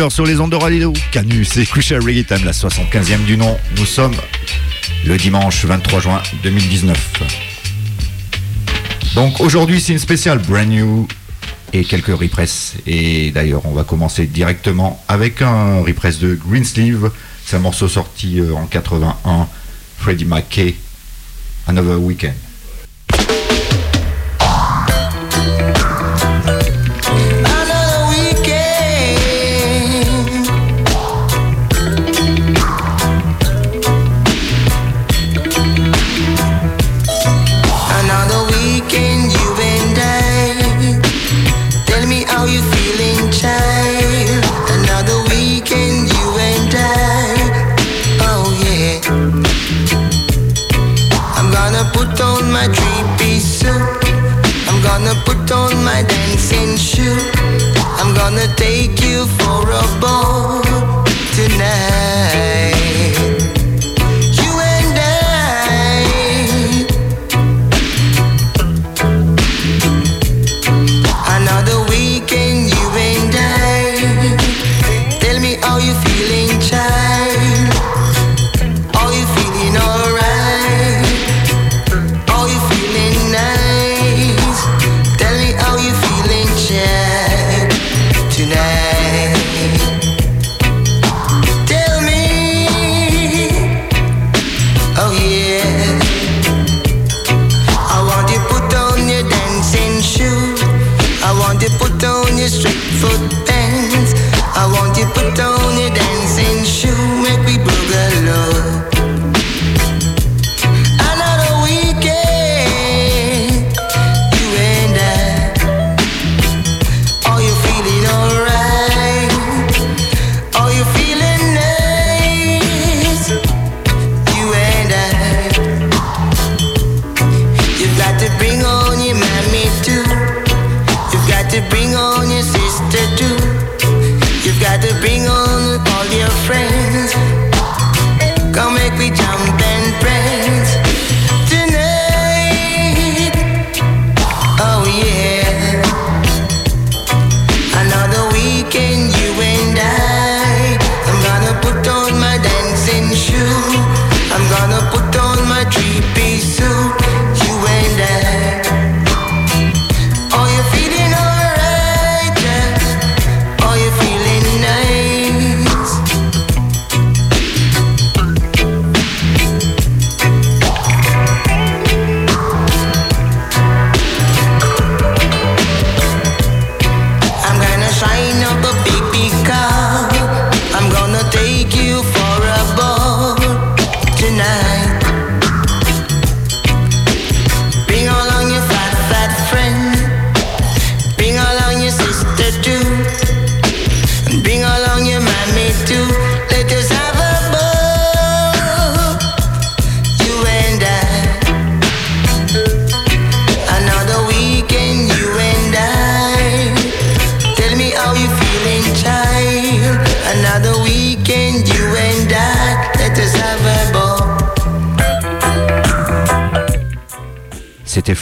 18h sur les ondes de radio. Canu, c'est Coucher Reggae la 75e du nom. Nous sommes le dimanche 23 juin 2019. Donc aujourd'hui, c'est une spéciale brand new et quelques repress. Et d'ailleurs, on va commencer directement avec un repress de Greensleeve. C'est un morceau sorti euh, en 81, Freddie McKay, Another Weekend.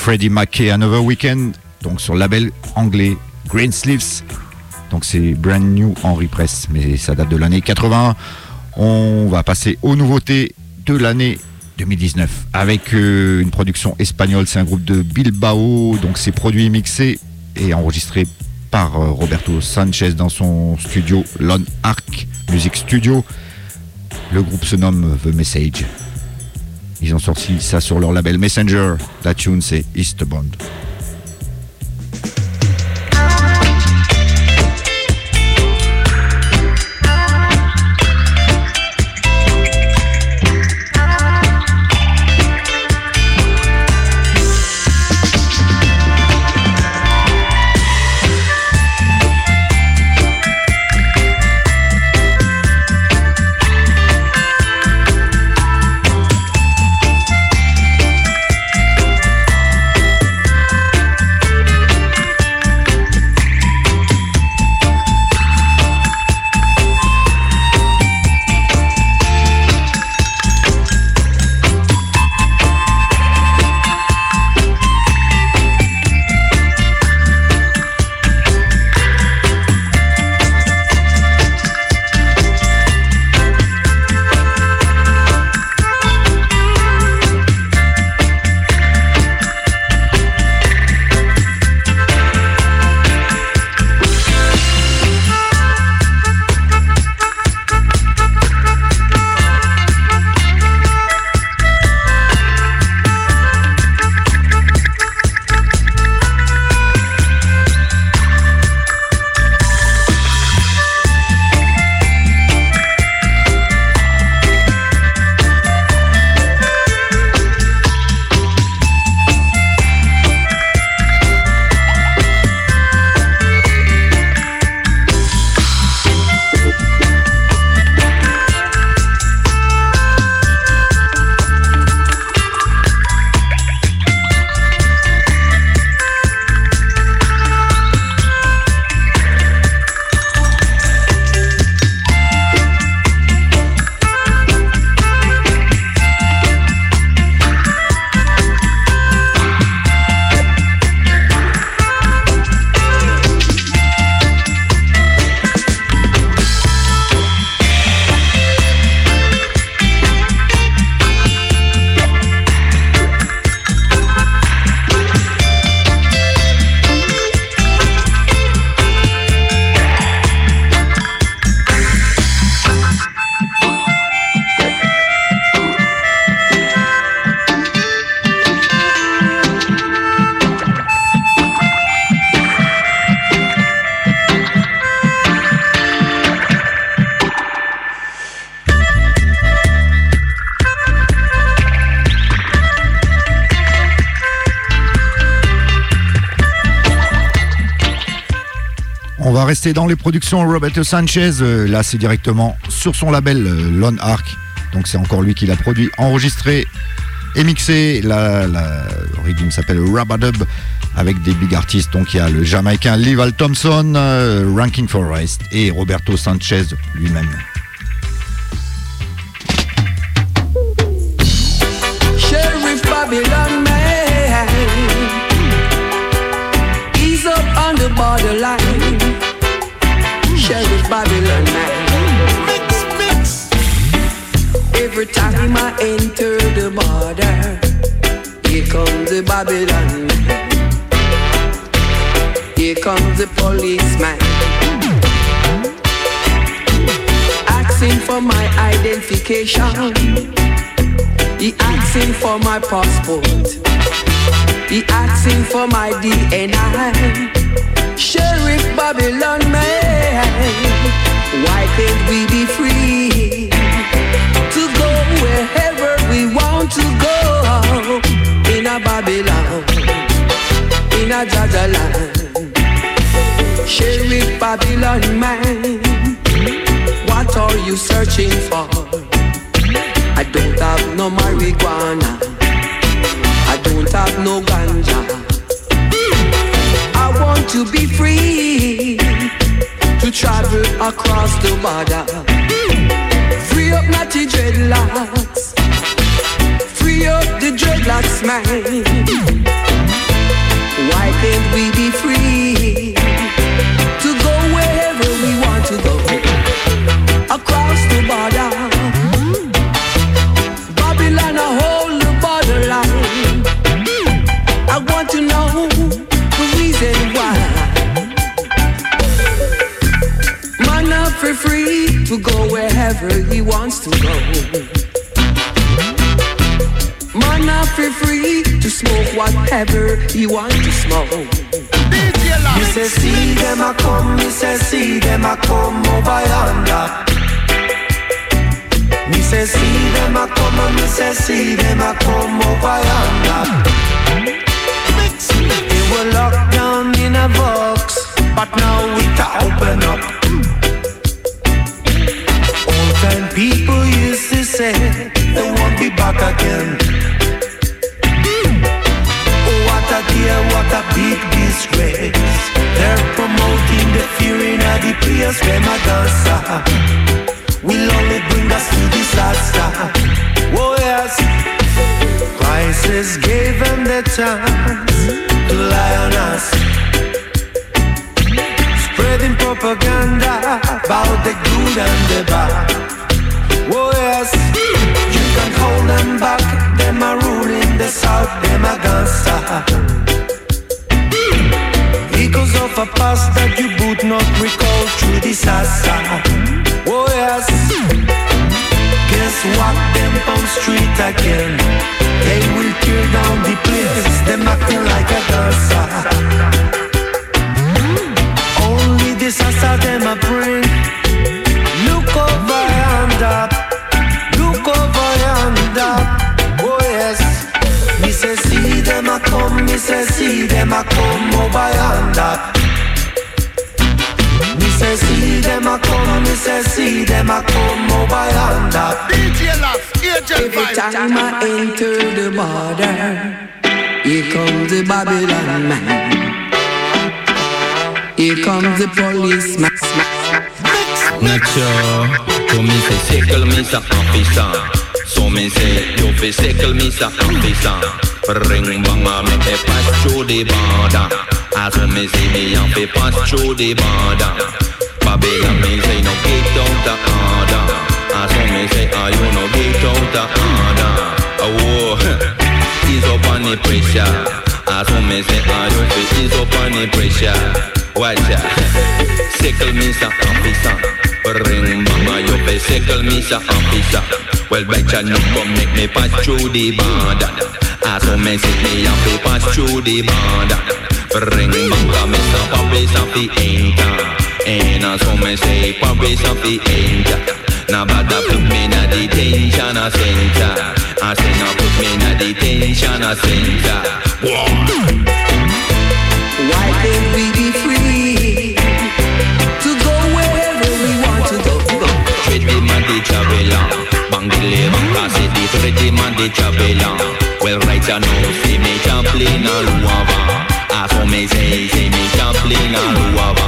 Freddie McKay Another Weekend, donc sur le label anglais Green Sleeves. Donc c'est brand new en repress, mais ça date de l'année 80. On va passer aux nouveautés de l'année 2019 avec euh, une production espagnole. C'est un groupe de Bilbao, donc c'est produit mixé et enregistré par euh, Roberto Sanchez dans son studio Lone Arc Music Studio. Le groupe se nomme The Message. Ils ont sorti ça sur leur label Messenger. La tune c'est Eastbound. Dans les productions Roberto Sanchez. Euh, là, c'est directement sur son label euh, Lone Arc. Donc, c'est encore lui qui l'a produit, enregistré et mixé. La, la rythme s'appelle Rabadub avec des big artistes. Donc, il y a le Jamaïcain Leval Thompson, euh, Ranking Forest et Roberto Sanchez lui-même. Babylon man, mix mix. Every time I enter the border, here comes the Babylon man. Here comes the policeman. Asking for my identification. He asking for my passport. He asking for my DNA. Sheriff Babylon man, why can't we be free to go wherever we want to go in a Babylon, in a land? Babylon man, what are you searching for? I don't have no marijuana. I don't have no ganja. I want to be free to travel across the border. Free up natty dreadlocks. He wants to smoke. Me say see them a come, me say see them a come over yonder. Me say see them a come and me say see them a come over yonder. They were locked down in a box, but now we can open up. Old time people used to say they won't be back again. What a big disgrace. They're promoting the fear in the place where my dancer uh, will only bring us to disaster. Oh yes, crisis gave them the chance to lie on us, spreading propaganda about the good and the bad. Oh yes, you can hold them back. Them are ruling the south. Them are gangsta. Echoes of a past that you would not recall through disaster. Oh yes. Guess what? Them on street again. They will tear down the place. Them acting like Ring banga me fi pass through the border. As when me say me a fi pass through the border. Babylon me say no get out the order. As when me say ah you no get out the order? Oh ease up on the pressure. As when me say ah you fi ease up on the pressure? Watch out Sickle me sa officer Ring. Mama you fi sickle me officer Well betcha no come make me pass through the border. As when me me a fi pass through the border. Ring mama me Paris a fi enter. And as when me say a fi enter. Now bother put me detention a center. I say now put me detention a center. Whoa. Why can't we be free from the labor Cause it the pretty man the traveler Well right I know see me chaplain a luava. I ah, for me say say me chaplain a luava.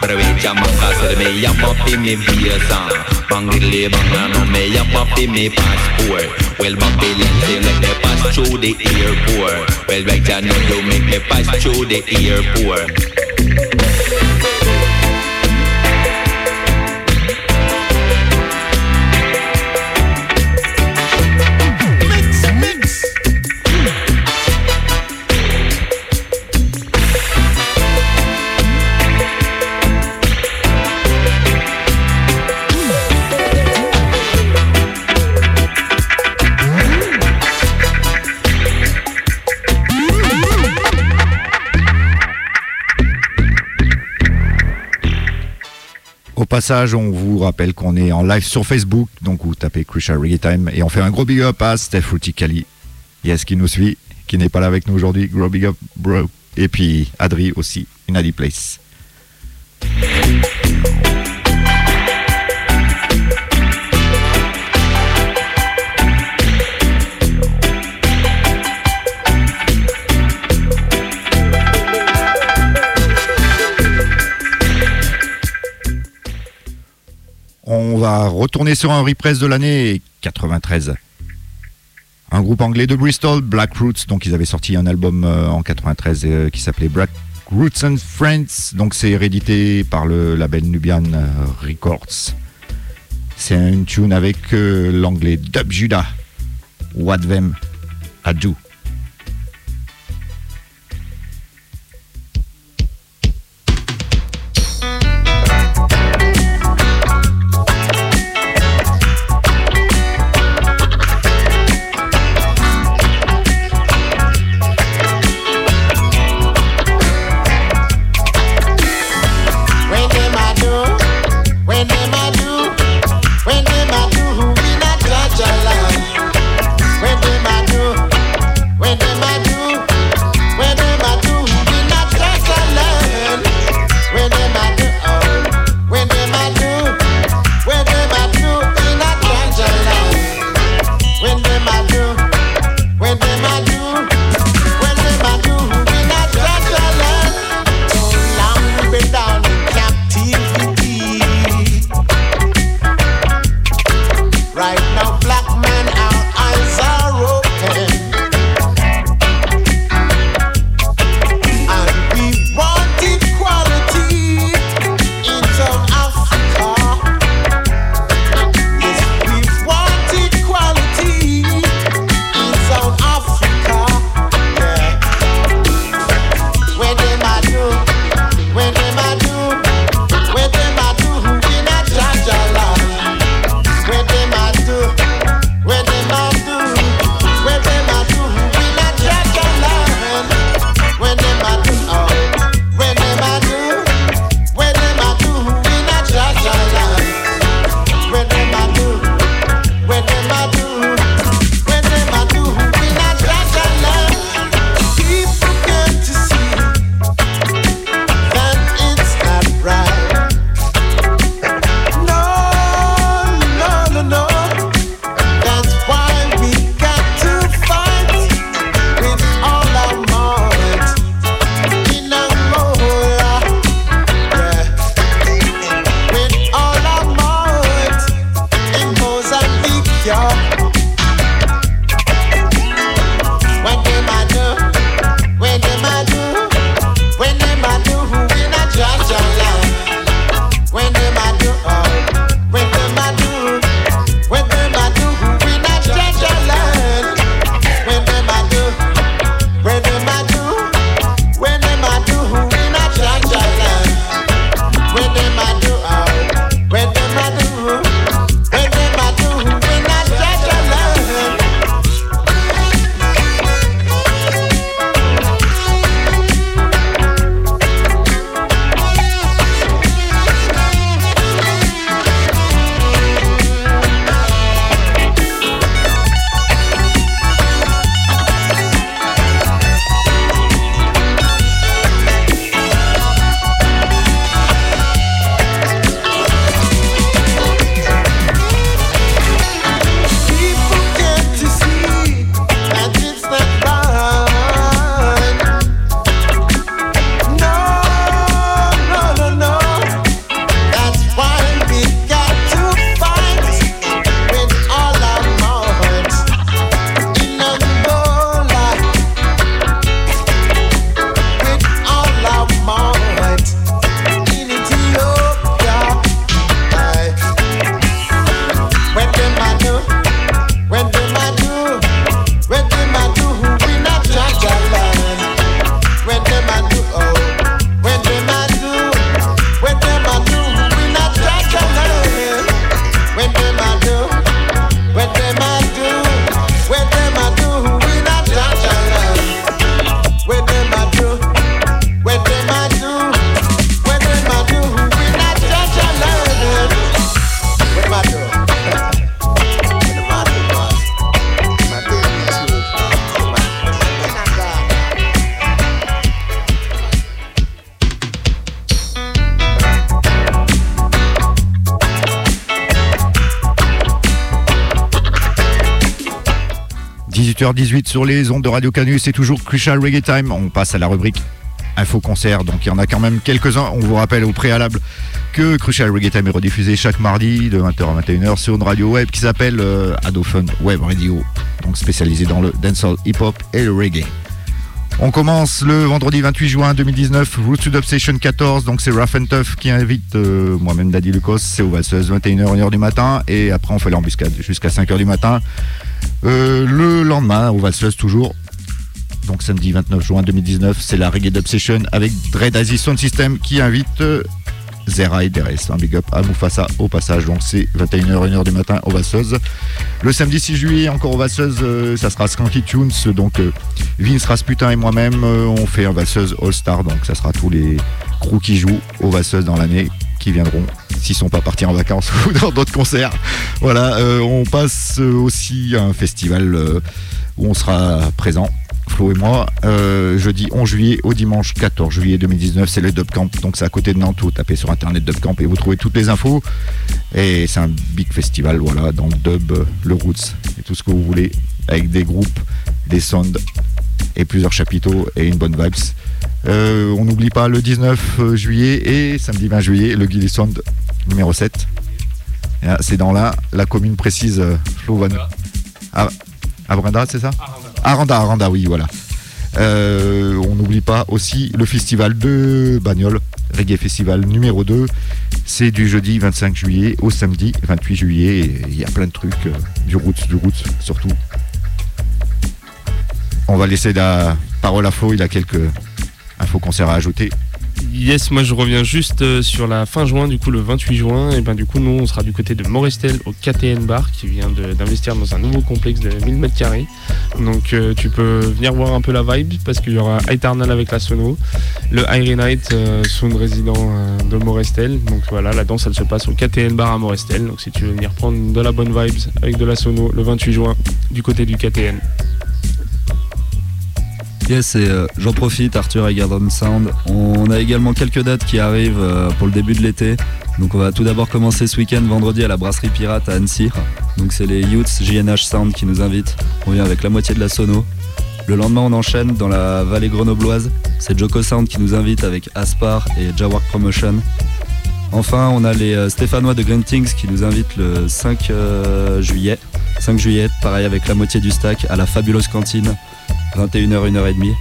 Pero echa man cause me llama pi mi visa ah. Bang the labor I know me llama pi mi passport. Well Babylon they let me pass through the airport. Well right I know you make me pass through the airport. Passage, on vous rappelle qu'on est en live sur Facebook, donc vous tapez Crucial Reggae Time et on fait un gros big up à Steph Ruticali. Yes, qui nous suit, qui n'est pas là avec nous aujourd'hui. Gros big up, bro. Et puis Adri aussi, une Place. On va retourner sur un repress de l'année 93. Un groupe anglais de Bristol, Black Roots, donc ils avaient sorti un album euh, en 93 euh, qui s'appelait Black Roots and Friends, donc c'est réédité par le label Nubian euh, Records. C'est une tune avec l'anglais Dub Judah, What Them Do. 18h18 sur les ondes de Radio Canu, c'est toujours Crucial Reggae Time. On passe à la rubrique Info Concert, donc il y en a quand même quelques-uns. On vous rappelle au préalable que Crucial Reggae Time est rediffusé chaque mardi de 20h à 21h sur une radio web qui s'appelle euh, Adofun Web Radio, donc spécialisée dans le dancehall hip-hop et le reggae. On commence le vendredi 28 juin 2019, Roots Obsession 14, donc c'est Rough and Tough qui invite euh, moi-même Daddy Lucas, c'est au Valseuse, 21h, 1h du matin, et après on fait l'embuscade jusqu'à 5h du matin. Euh, le lendemain, au Valseuse toujours, donc samedi 29 juin 2019, c'est la Reggae Obsession avec Dread Aziz Sound System qui invite euh, Zera et Deres. Un big up à Mufasa au passage. Donc c'est 21h, 1h du matin au Vasseuse. Le samedi 6 juillet, encore au Vasseuse, euh, ça sera Skanky Tunes. Donc euh, Vince Rasputin et moi-même, euh, on fait un Vasseuse All-Star. Donc ça sera tous les crews qui jouent au Vasseuse dans l'année qui viendront s'ils sont pas partis en vacances ou dans d'autres concerts. Voilà, on passe aussi à un festival où on sera présent. Flo et moi, euh, jeudi 11 juillet au dimanche 14 juillet 2019, c'est le Dub Camp, donc c'est à côté de Nantes, vous tapez sur internet Dub Camp et vous trouvez toutes les infos. Et c'est un big festival, voilà, dans le dub, euh, le roots et tout ce que vous voulez, avec des groupes, des sounds et plusieurs chapiteaux et une bonne vibes. Euh, on n'oublie pas le 19 juillet et samedi 20 juillet, le Gilly Sound numéro 7. Et là, C'est dans la, la commune précise, Flo va nous- Ah, à Brenda, c'est ça? Aranda, Aranda, oui, voilà. Euh, on n'oublie pas aussi le festival de Bagnoles, Reggae Festival numéro 2. C'est du jeudi 25 juillet au samedi 28 juillet. Et Il y a plein de trucs, euh, du roots, du roots surtout. On va laisser la parole à Flo, il a quelques infos concerts à ajouter. Yes, moi je reviens juste euh, sur la fin juin, du coup le 28 juin, et ben du coup nous on sera du côté de Morestel au KTN Bar qui vient d'investir dans un nouveau complexe de 1000 m2. Donc euh, tu peux venir voir un peu la vibe parce qu'il y aura Eternal avec la sono, le Irie Night, euh, sound résident euh, de Morestel. Donc voilà, la danse elle se passe au KTN Bar à Morestel. Donc si tu veux venir prendre de la bonne vibes avec de la sono le 28 juin du côté du KTN. Euh, j'en profite, Arthur et Garden Sound. On a également quelques dates qui arrivent euh, pour le début de l'été. Donc on va tout d'abord commencer ce week-end vendredi à la brasserie pirate à Annecy. Donc c'est les Youths JNH Sound qui nous invitent. On vient avec la moitié de la sono. Le lendemain on enchaîne dans la vallée grenobloise. C'est Joko Sound qui nous invite avec Aspar et Jawork Promotion. Enfin on a les euh, Stéphanois de Green Things qui nous invitent le 5 euh, juillet. 5 juillet, pareil avec la moitié du stack à la fabuleuse cantine. 21h, 1h30.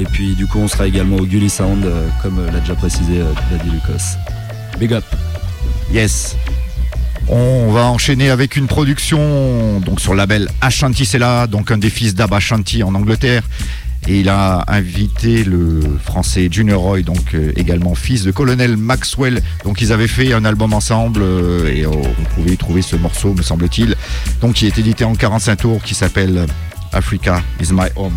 Et puis du coup on sera également au Gully Sound euh, comme euh, l'a déjà précisé euh, Daddy Lucas. Big up Yes. On va enchaîner avec une production donc sur le label Ashanti Sella, donc un des fils d'Ab Ashanti en Angleterre. Et il a invité le français Junior Roy, donc euh, également fils de colonel Maxwell. Donc ils avaient fait un album ensemble euh, et on pouvait y trouver ce morceau, me semble-t-il. Donc qui est édité en 45 tours, qui s'appelle Africa is my home.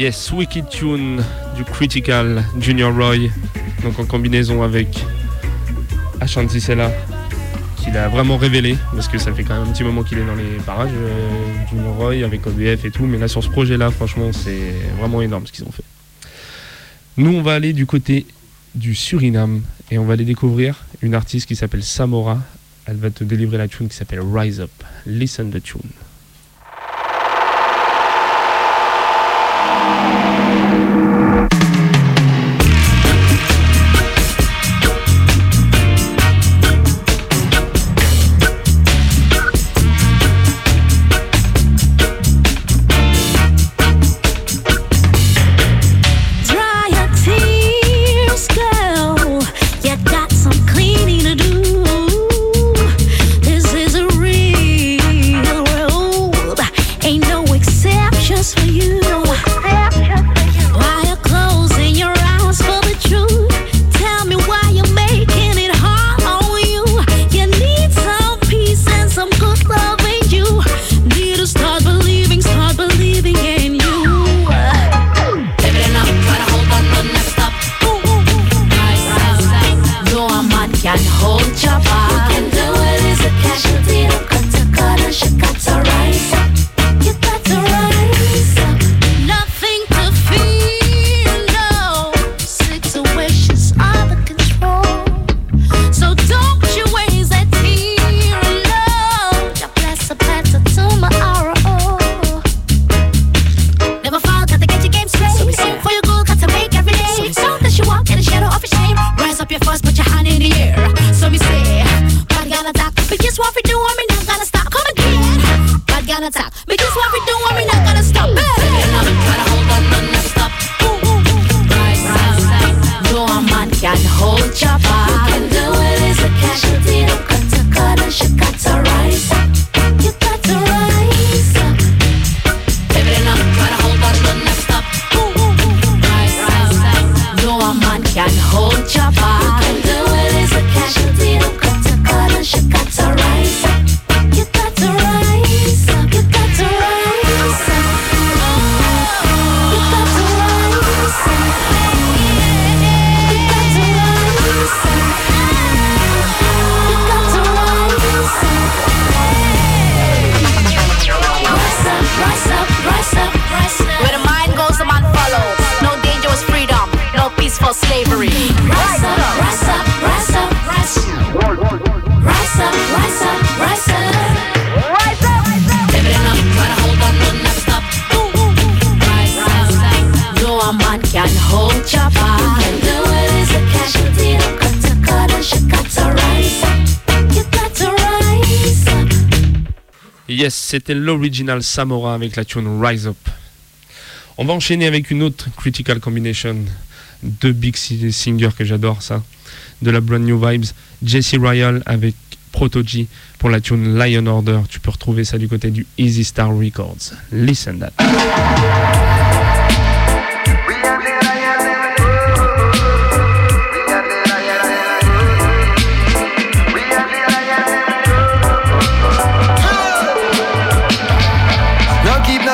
Yes, Wicked Tune du Critical Junior Roy, donc en combinaison avec Ashanti Sella, qu'il a vraiment révélé, parce que ça fait quand même un petit moment qu'il est dans les parages, euh, Junior Roy avec OBF et tout, mais là sur ce projet-là, franchement, c'est vraiment énorme ce qu'ils ont fait. Nous, on va aller du côté du Suriname et on va aller découvrir une artiste qui s'appelle Samora. Elle va te délivrer la tune qui s'appelle Rise Up. Listen the tune. In the air. So we say, God gonna but just what c'était l'original Samora avec la tune Rise Up. On va enchaîner avec une autre Critical Combination. Deux big si- singers que j'adore, ça. De la Brand New Vibes. Jesse Royal avec Proto G pour la tune Lion Order. Tu peux retrouver ça du côté du Easy Star Records. Listen that.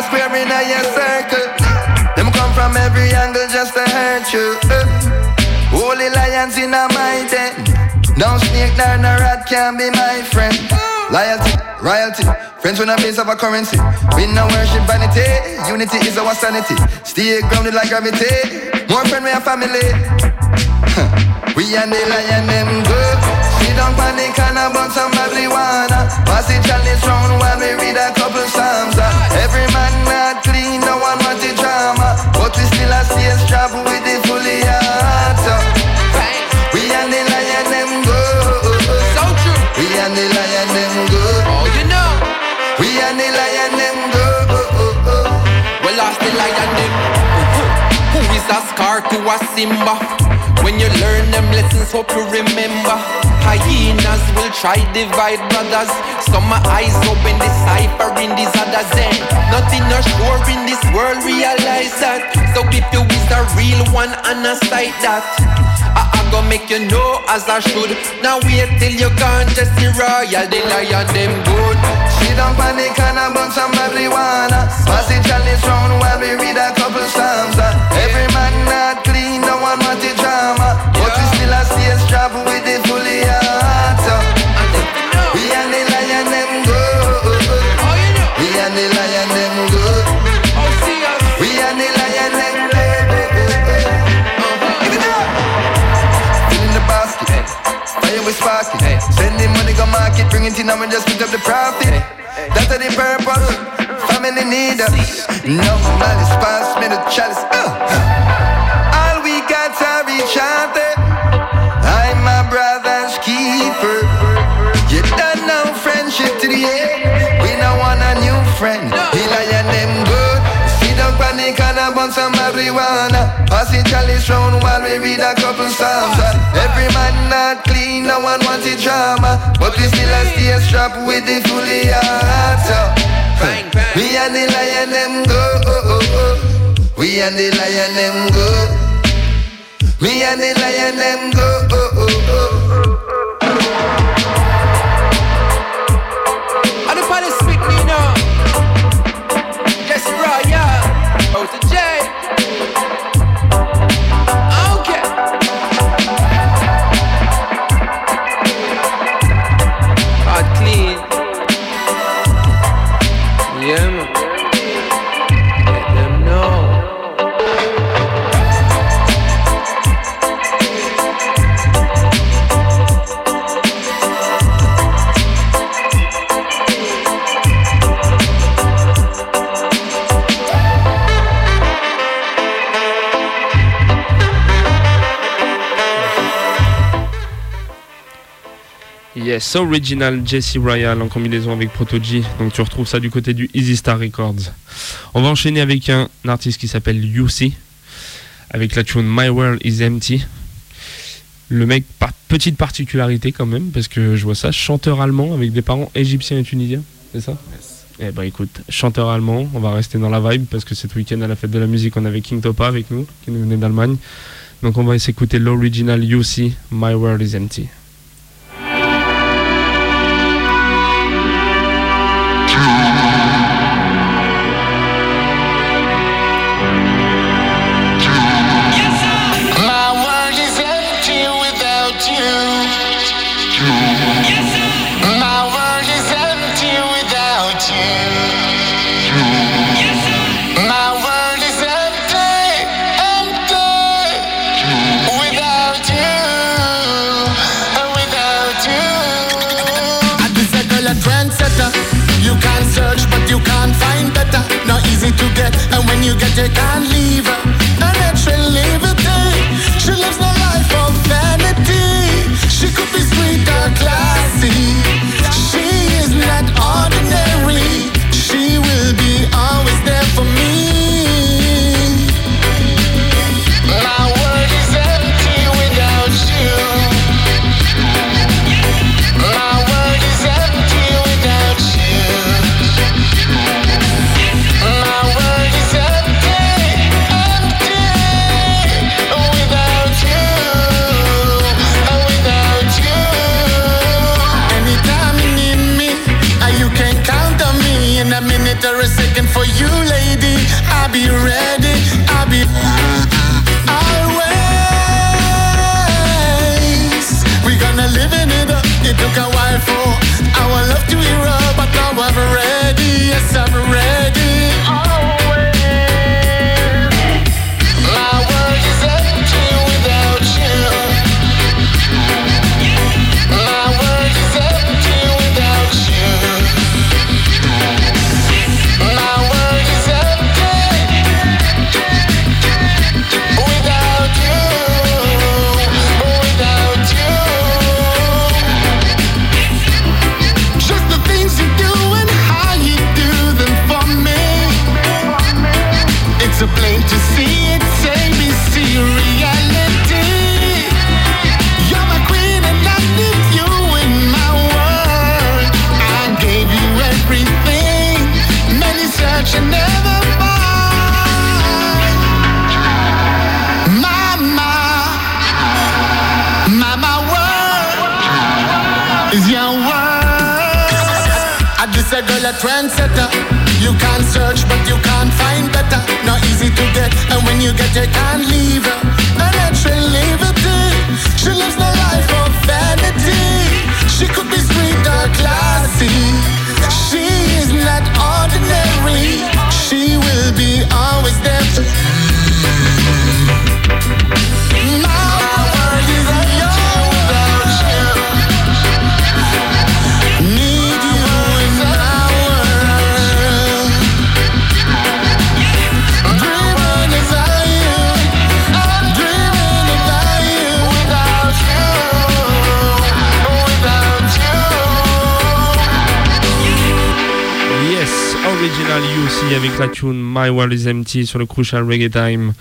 Square in a your circle. Them come from every angle just to hurt you. Uh, Holy lions in a my den. No snake nor no rat can be my friend. Loyalty, royalty, friends with a base of a currency. We no worship vanity, unity is our sanity. Stay grounded like gravity. More friend we a family. We and the lion them good. Sit down on the corner, burn some marijuana. Pass the chalice round while we read a couple psalms. Uh, Every man not clean, no one want the drama. But we still a stage travel with the fully heart. uh. We and the lion them good. So true. We and the lion them good. Oh, you know. We and the lion them good. Well, lost the lion them. Who is a scar to a Simba? When you learn them lessons, hope you remember. Hyenas will try divide brothers. Some my eyes open, decipher in these others. And nothing no sure in this world, realize that. So if you is a real one, and a sight that. I, I go make you know as I should. Now wait till you gone, just the royal, the lion, them good. Sit down on the corner, burn some marijuana. Pass the chalice round while we read a couple psalms. Eating and we just pick up the profit. That's the purpose. Family need us. No malice pass me the chalice. Uh. All we got to reach other. I'm my brother's keeper. Marijuana. Pass it chalice round while we read a couple psalms. Every man not clean, no one wants it drama. But we still a stay strapped with the fully heart. So, oh, oh, oh. we and the lion them go. We and the lion them go. We and the lion them go. And the police speak me now. Yes, right, yeah. Out Yes, original Jesse Royal en combinaison avec Protoji. Donc tu retrouves ça du côté du Easy Star Records. On va enchaîner avec un artiste qui s'appelle UC avec la tune My World is Empty. Le mec, par petite particularité quand même, parce que je vois ça, chanteur allemand avec des parents égyptiens et tunisiens, c'est ça? Eh ben écoute, chanteur allemand, on va rester dans la vibe parce que cet week-end à la fête de la musique, on avait King Topa avec nous, qui nous venait d'Allemagne. Donc on va s'écouter l'original UC, My World is Empty. Easy to get, and when you get it, can't leave her. Trendsetter. You can't search, but you can't find better. Not easy to get, and when you get it, can't leave. Morrissey avec la tune My World is Empty sur le Crucial Reggae Time.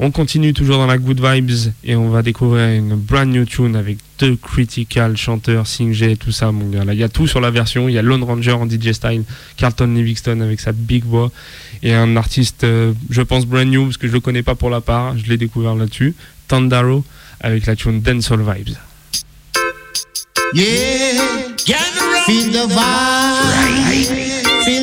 On continue toujours dans la good vibes et on va découvrir une brand new tune avec deux critical chanteurs, Sing J, tout ça mon gars. Là, il y a tout sur la version. Il y a Lone Ranger en DJ style, Carlton Livingston avec sa big voix et un artiste, euh, je pense brand new parce que je le connais pas pour la part. Je l'ai découvert là-dessus. Tandaro avec la tune Dancehall Vibes. Yeah, feel the vibe, feel the vibe. Feel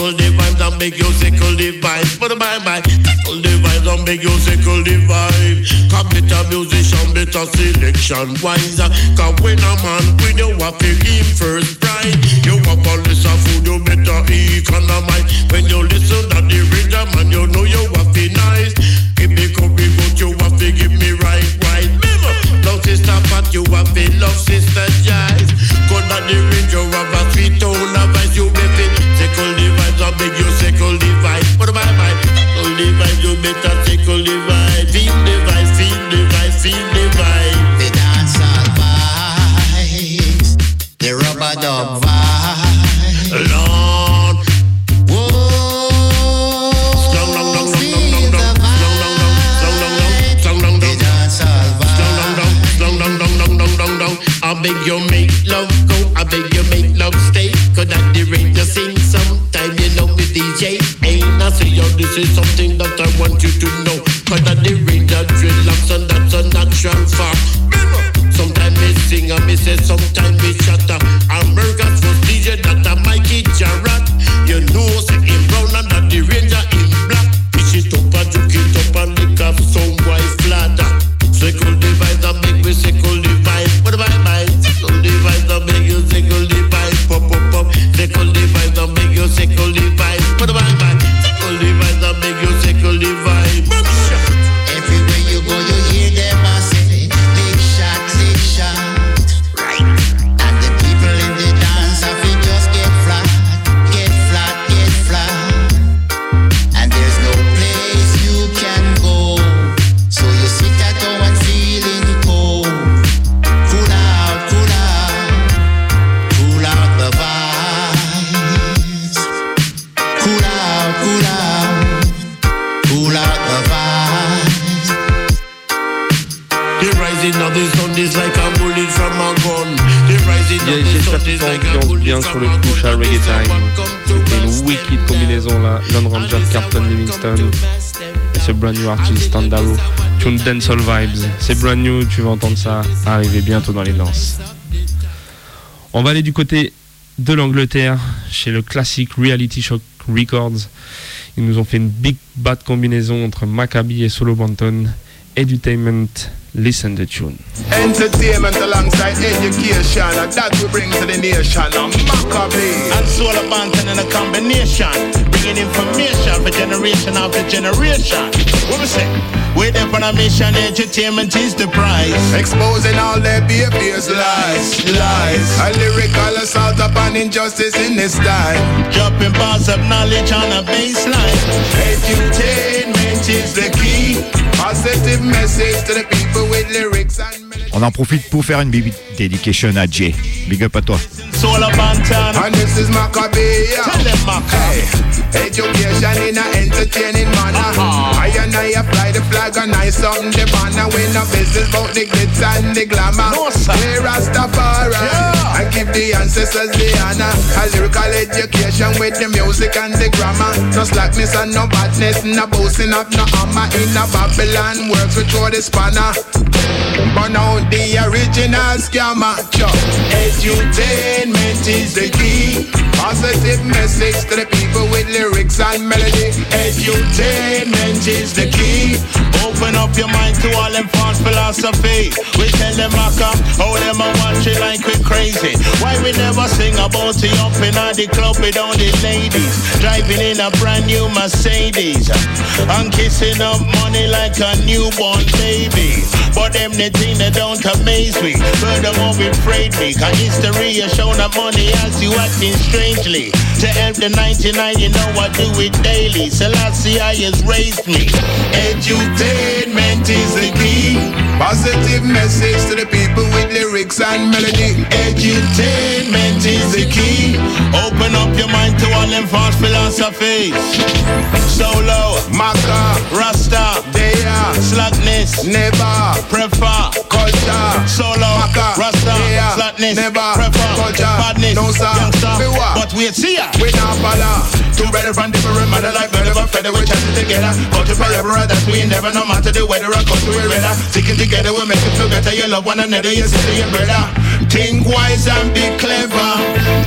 pop. Sickle the vibes and make you sickle the vibe. Put a bye bye. Sickle the vibes and make you sickle the vibe. Come better musician, better selection wise. Cause when a man when you have to him first prize, you have a list of food you better economize. When you listen to the rhythm man, you know you have to nice. Give me copy, but you have to give me right, right. Remember, love sister fat, you have to love sister jive. Go down the range, you have a sweet tone of voice, you baby. Sickle the vibes, I beg you sickle the vibe. Put a bye bye. The vibe, you better sickle the vibe. Feel the vibe, feel the vibe, feel the vibe. The dancehall vibes, the rubber dub vibes. Lord. I beg you make love go, I beg you make love this is something that I want you to know. Could I the rain that dreadlocks and that's a natural fact. Sometimes me sing and me say sometimes me shatter. Ce brand new artist Tandaro. Tune Dancehall Vibes. C'est brand new, tu vas entendre ça arriver bientôt dans les danses. On va aller du côté de l'Angleterre chez le classique Reality Shock Records. Ils nous ont fait une big bad combinaison entre Maccabi et Solo Banton. Edutainment, listen the tune. Entertainment alongside education, that we bring to the nation. I'm Macka B. And Solo Banton in a combination, bringing information for generation after generation. What we say? A mission, entertainment is the prize. Exposing all their behaviors, lies, lies. A lyrical assault upon injustice in this time. Dropping bars of knowledge on a baseline. Edutainment is the key. Positive message to the people with lyrics and On en profite pour faire une big dedication à Jay. Big up à toi. And this is Maccabee. Tell them, Maca. Hey, education in a entertaining manner. Uh-huh. I and I fly the flag and I something the banner. When a business about the glitz and the glamour. No, sir. Hey, Rastafari. Yeah. And give the ancestors the honor. A lyrical education with the music and the grammar. No slackness and no badness. No boasting of no hammer. In a Babylon works with throw the spanner. Out the original scammer. Chuck. Edutainment is the key. Positive message to the people with lyrics and melody. Edutainment is the key. Open up your mind to all them false philosophy. We tell them I come, how them I watch it like we crazy. Why we never sing about the up in the club with all the ladies driving in a brand new Mercedes and kissing up money like a newborn baby. But them the thing that don't amaze me. Furthermore, we afraid me. Cause history has shown that money has you acting strangely. To help the 99, you know I do it daily. Selassie I has raised me. Edutainment is the key. Positive message to the people with lyrics and melody. Edutainment is the key. Open up your mind to all them false philosophies. Solo, Maka, Rasta, Dea, slackness, Never, prefer, Culture, solo, Maka, Rasta, Slackness, Never, prefer, Culture, badness, no sir, what? But wait, see ya. We not follow. Two brothers from different mother like bird of a feather, we chatting together. To forever, that's we never, no matter the weather, or go to a weather. Sticking together, we make it feel better. You love one another, you sister, your brother. Think wise and be clever.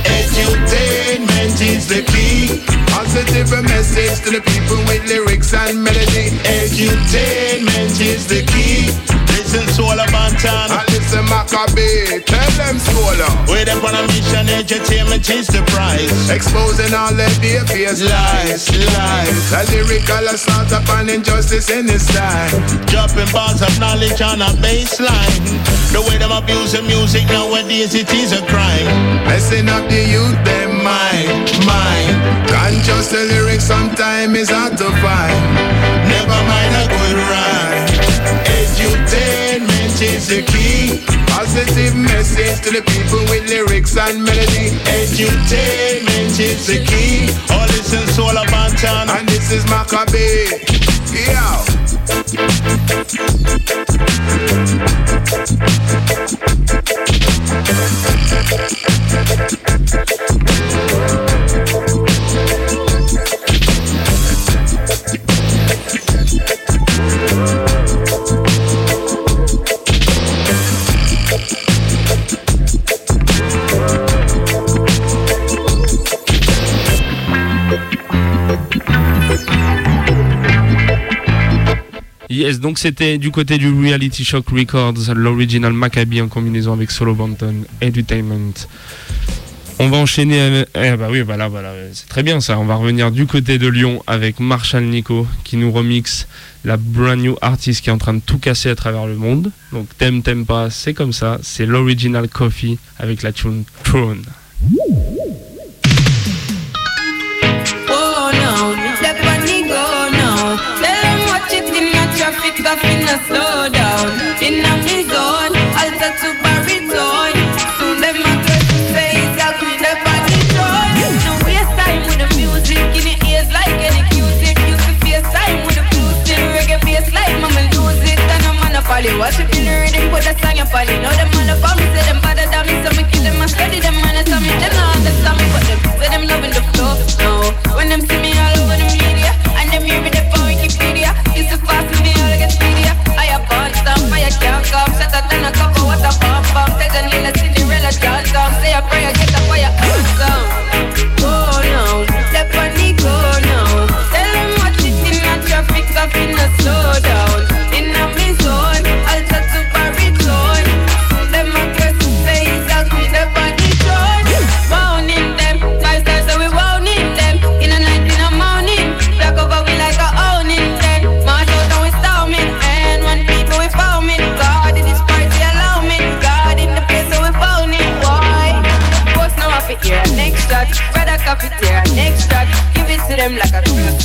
Edutainment is the key. Positive message to the people with lyrics and melody. Edutainment is the key. Listen, Solo Banton. And listen, Macka B, tell them solo. We're up on a mission, entertainment is the prize. Exposing all their fears, lies, lies. A lyrical assault upon injustice in this style. Dropping bars of knowledge on a baseline. The way them abusing music nowadays, it is a crime. Messing up the youth, them mind, mind. Conscious the lyrics sometimes is hard to find. Never mind a good rhyme. Is the key. Positive message to the people with lyrics and melody. Edutainment is the key. All listen, Solo Banton. And this is Macka B. Yeah. Yes, donc c'était du côté du Reality Shock Records, l'original Maccabi en combinaison avec Solo Banton Entertainment. On va enchaîner avec... Eh bah oui, voilà, voilà, c'est très bien ça. On va revenir du côté de Lyon avec Marshall Nico qui nous remixe la brand new artist qui est en train de tout casser à travers le monde. Donc t'aimes, t'aimes pas, c'est comme ça. C'est l'original Coffee avec la tune Throne. Rhythm, put a song up on. Know them on the bomb, say them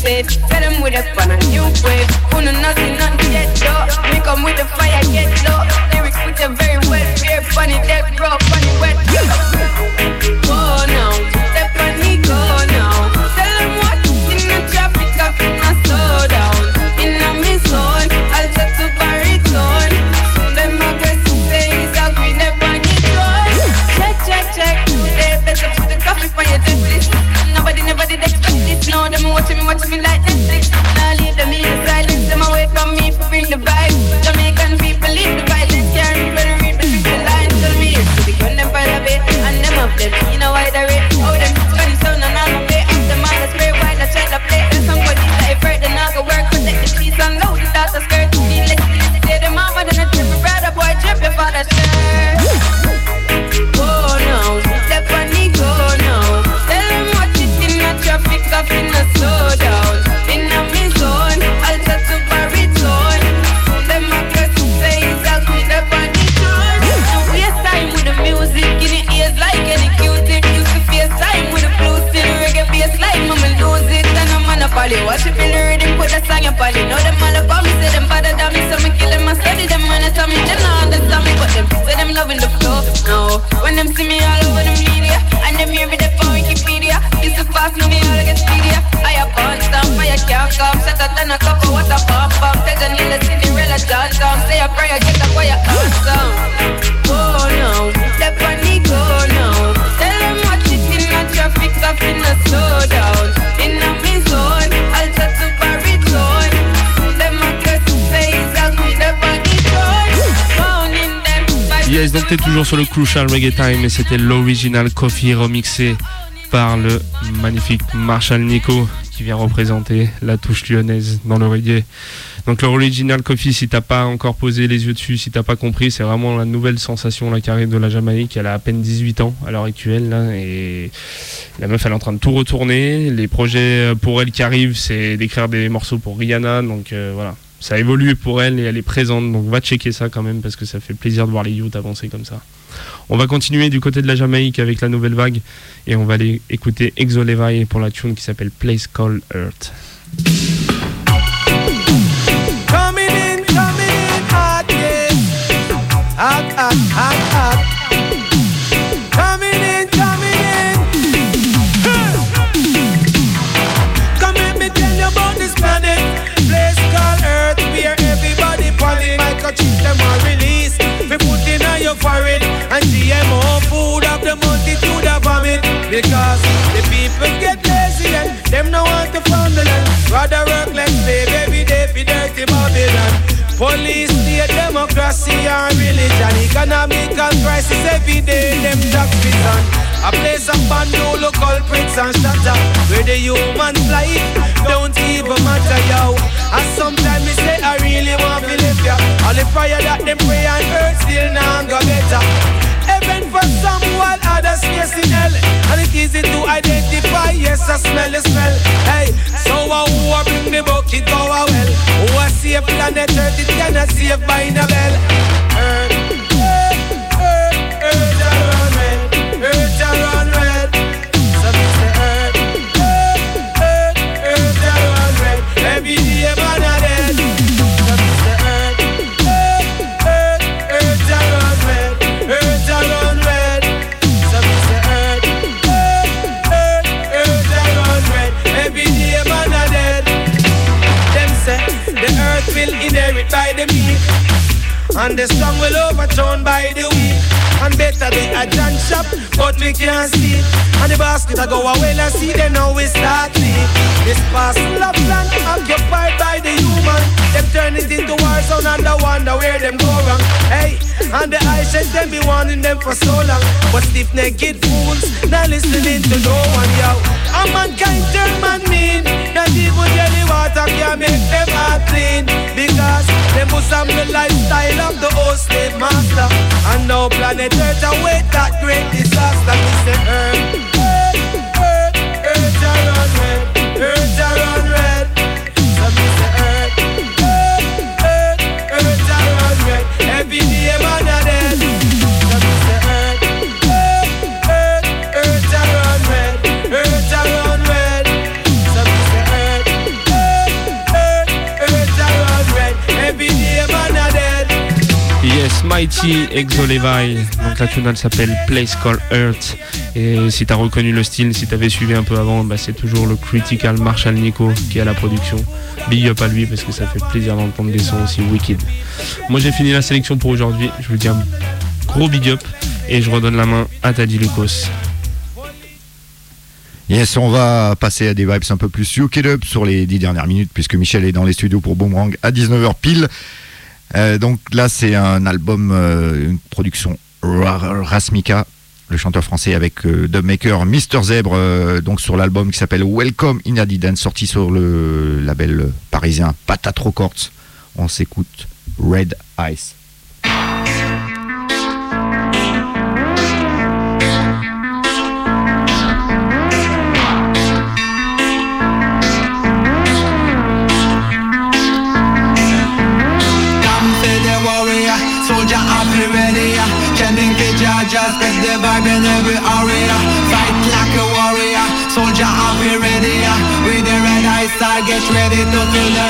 crusade. Tell them with a fun and new wave. Who know nothing, toujours sur le Crucial Reggae Time et c'était l'original Coffee remixé par le magnifique Marshall Nico qui vient représenter la touche lyonnaise dans le reggae. Donc l'original Coffee, si t'as pas encore posé les yeux dessus, si t'as pas compris, c'est vraiment la nouvelle sensation là, qui de la Jamaïque. Elle a à peine 18 ans à l'heure actuelle et la meuf elle est en train de tout retourner. Les projets pour elle qui arrivent, c'est d'écrire des morceaux pour Rihanna. Donc euh, voilà, ça a évolué pour elle et elle est présente. Donc va checker ça quand même parce que ça fait plaisir de voir les youths avancer comme ça. On va continuer du côté de la Jamaïque avec la nouvelle vague et on va aller écouter Exo Levi pour la tune qui s'appelle Place Called Earth. Coming in, coming in your forehead. And GMO food of the multitude of vomit. Because the people get lazy and them no want to found the land. Rather work like slave every day for dirty Babylon. Police, state, democracy and religion. Economical crisis every day, them tax return. A place of bandolo, culprits and shatter. Where the human life don't even matter, yo. And sometimes me say I really want to live ya. All the fire that them pray on earth still now go better. Heaven for some while others face in hell. And it easy to identify, yes I smell the smell. Hey, so uh, who bring the bucket go well. Who a save planet earth, it cannot save by Earth, earth, and the strong will overthrown by the weak And better they a John shop But we can't see. And the basket I go away and see Then now we start leak This parcel of land Occupied by the human. Them turn it into war zone And I wonder where them go wrong. Hey And the said them be warning them for so long. But stiff naked fools Not listening to no one yo. A mankind turn man mean Not even jelly water can make them heart clean. Because them must have the lifestyle of the old slave master. And now planet Earth await that great disaster Earth, Earth, Mighty Exo Levi. Donc la tune elle s'appelle Place Called Earth. Et si t'as reconnu le style, si t'avais suivi un peu avant, bah, c'est toujours le Critical Marshall Nico qui est à la production. Big up à lui parce que ça fait plaisir d'entendre des sons aussi wicked. Moi j'ai fini la sélection pour aujourd'hui. Je vous dis un gros big up et je redonne la main à Taddy Lucas. Yes, on va passer à des vibes un peu plus UK Up sur les 10 dernières minutes puisque Michel est dans les studios pour Boomerang à 19h pile. Euh, donc là, c'est un album, euh, une production Ra- Rasmika, le chanteur français avec euh, dubmaker Mister Zèbre, donc sur l'album qui s'appelle Welcome in Adidas, sorti sur le label parisien Patate Records. On s'écoute Red Ice. lo que la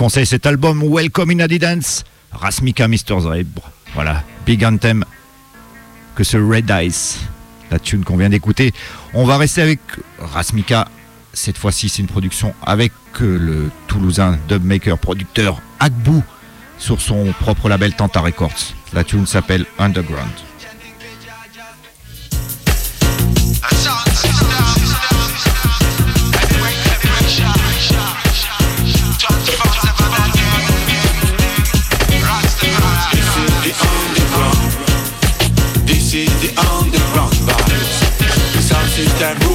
conseille cet album Welcome in Adidance, Rasmika Mr. Zebre. Voilà, big anthem que ce Red Ice, la tune qu'on vient d'écouter. On va rester avec Rasmika. Cette fois-ci, c'est une production avec euh, le Toulousain dubmaker producteur Akbou sur son propre label Tanta Records. La tune s'appelle Underground. is that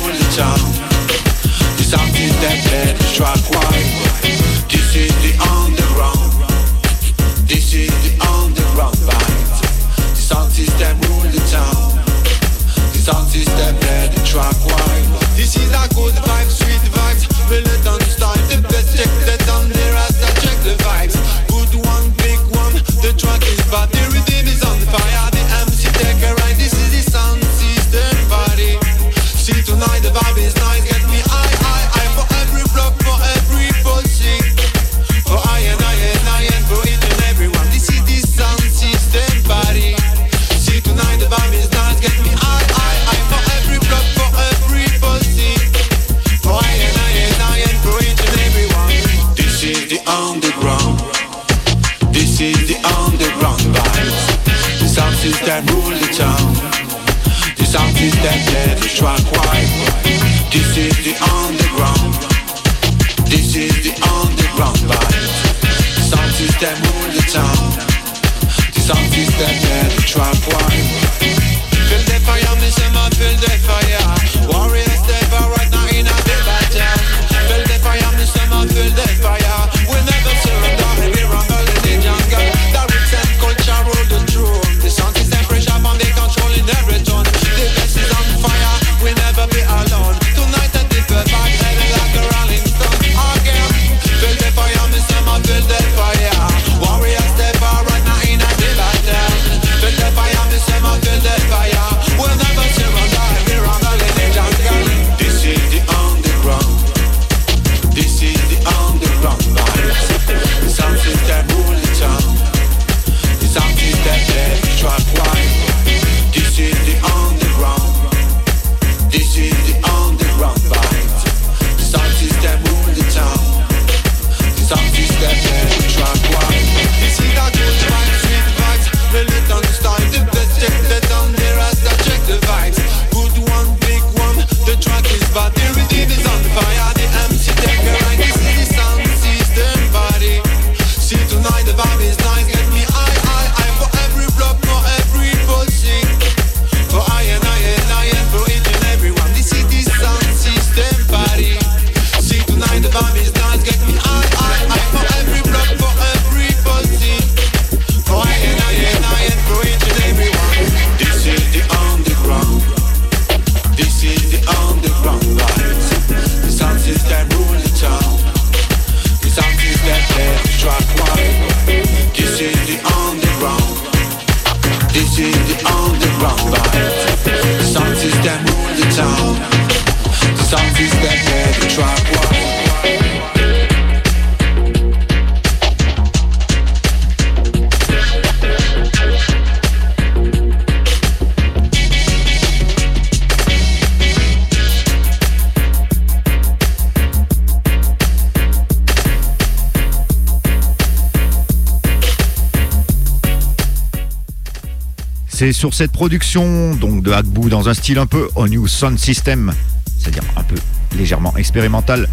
Sur cette production donc de Hackboo dans un style un peu au new sound system, c'est-à-dire un peu légèrement expérimental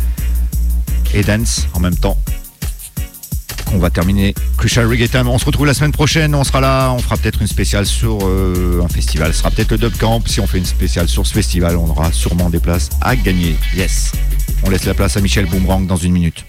et dance en même temps. On va terminer Crucial Reggae Time. On se retrouve la semaine prochaine, on sera là, on fera peut-être une spéciale sur euh, un festival. Ce sera peut-être le Dub Camp. Si on fait une spéciale sur ce festival, on aura sûrement des places à gagner. Yes. On laisse la place à Michel Boomerang dans une minute.